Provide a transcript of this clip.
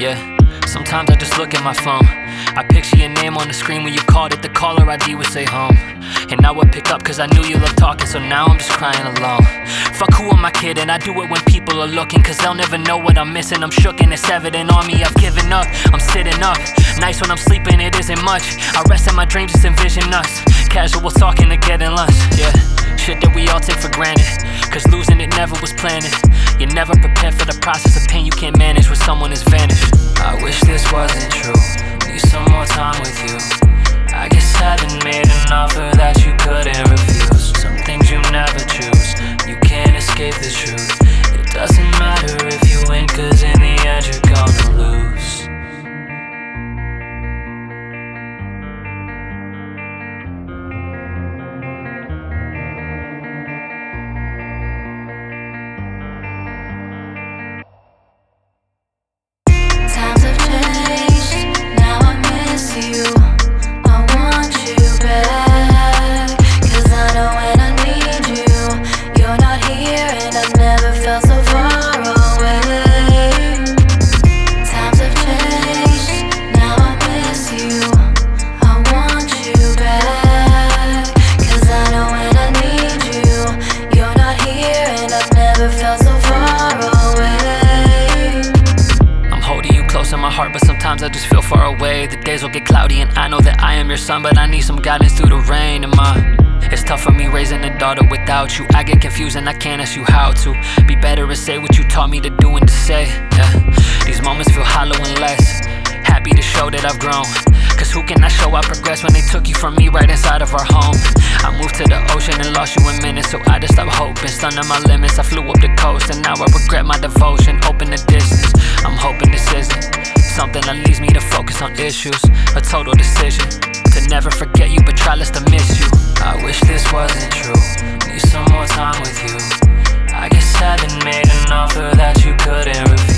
Yeah, sometimes I just look at my phone. I picture your name on the screen when you called it, the caller ID would say home. And I would pick up cause I knew you loved talking, so now I'm just crying alone. Fuck who am I kidding? I do it when people are looking, cause they'll never know what I'm missing. I'm shook and it's evident on me, I've given up. I'm sitting up. Nice when I'm sleeping, it isn't much. I rest in my dreams, just envision us. Casual talking to getting lunch, yeah. Shit that we all take for granted. Cause losing it never was planned. You're never prepared for the process of pain you can't manage when someone has vanished. I wish you're not here, and I've never felt so far away. Times have changed, now I miss you. I want you back. Cause I know when I need you, you're not here, and I've never felt so far away. I'm holding you close in my heart, but sometimes I just feel far away. The days will get cloudy, and I know that I am your son, but I need some guidance through the rain. And my, tough for me raising a daughter without you. I get confused and I can't ask you how to be better and say what you taught me to do and to say. Yeah, these moments feel hollow and less happy to show that I've grown. Cause who can I show I progress when they took you from me right inside of our home? I moved to the ocean and lost you in minutes, so I just stopped hoping. Stunned on my limits, I flew up the coast, and now I regret my devotion. Open the distance, I'm hoping this isn't something that leads me to focus on issues. A total decision to never forget you, but try less to miss you. I wish this wasn't true. Need some more time with you. I guess I haven't made an offer that you couldn't refuse.